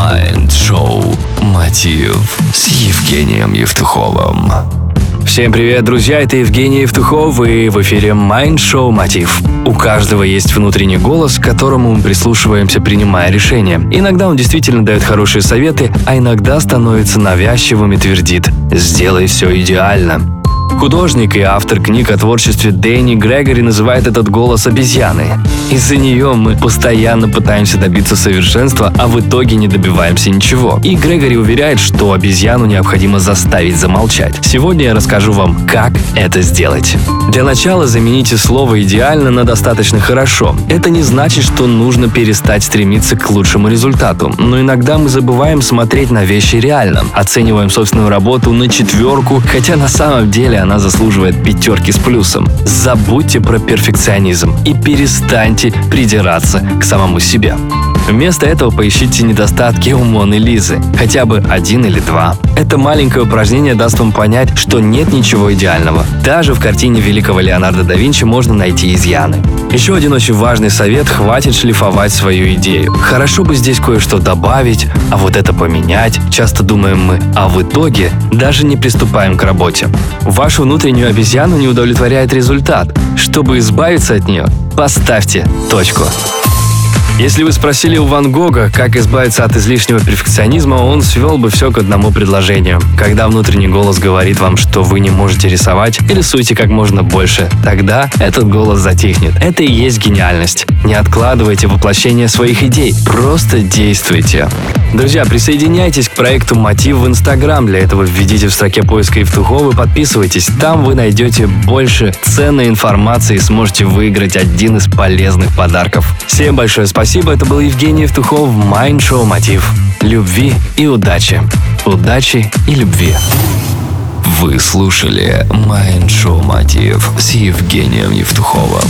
Майнд-шоу «Мотив» с Евгением Евтуховым. Всем привет, друзья, это Евгений Евтухов и в эфире Mind Show Мотив. У каждого есть внутренний голос, к которому мы прислушиваемся, принимая решения. Иногда он действительно дает хорошие советы, а иногда становится навязчивым и твердит «сделай все идеально». Художник и автор книг о творчестве Дэнни Грегори называет этот голос обезьяны. Из-за нее мы постоянно пытаемся добиться совершенства, а в итоге не добиваемся ничего. И Грегори уверяет, что обезьяну необходимо заставить замолчать. Сегодня я расскажу вам, как это сделать. Для начала замените слово «идеально» на «достаточно хорошо». Это не значит, что нужно перестать стремиться к лучшему результату, но иногда мы забываем смотреть на вещи реально, оцениваем собственную работу на четверку, хотя на самом деле она заслуживает пятерки с плюсом. Забудьте про перфекционизм и перестаньте придираться к самому себе. Вместо этого поищите недостатки у Моны Лизы, хотя бы один или два. Это маленькое упражнение даст вам понять, что нет ничего идеального. Даже в картине великого Леонардо да Винчи можно найти изъяны. Еще один очень важный совет – хватит шлифовать свою идею. Хорошо бы здесь кое-что добавить, а вот это поменять, часто думаем мы, а в итоге даже не приступаем к работе. Вашу внутреннюю обезьяну не удовлетворяет результат. Чтобы избавиться от нее, поставьте точку. Если вы спросили у Ван Гога, как избавиться от излишнего перфекционизма, он свел бы все к одному предложению. Когда внутренний голос говорит вам, что вы не можете рисовать, рисуйте как можно больше. Тогда этот голос затихнет. Это и есть гениальность. Не откладывайте воплощение своих идей, просто действуйте. Друзья, присоединяйтесь к проекту «Мотив» в Инстаграм. Для этого введите в строке поиска Евтухов и подписывайтесь. Там вы найдете больше ценной информации и сможете выиграть один из полезных подарков. Всем большое спасибо. Это был Евгений Евтухов в Mind Show «Мотив». Любви и удачи. Удачи и любви. Вы слушали Майнд Шоу Мотив с Евгением Евтуховым.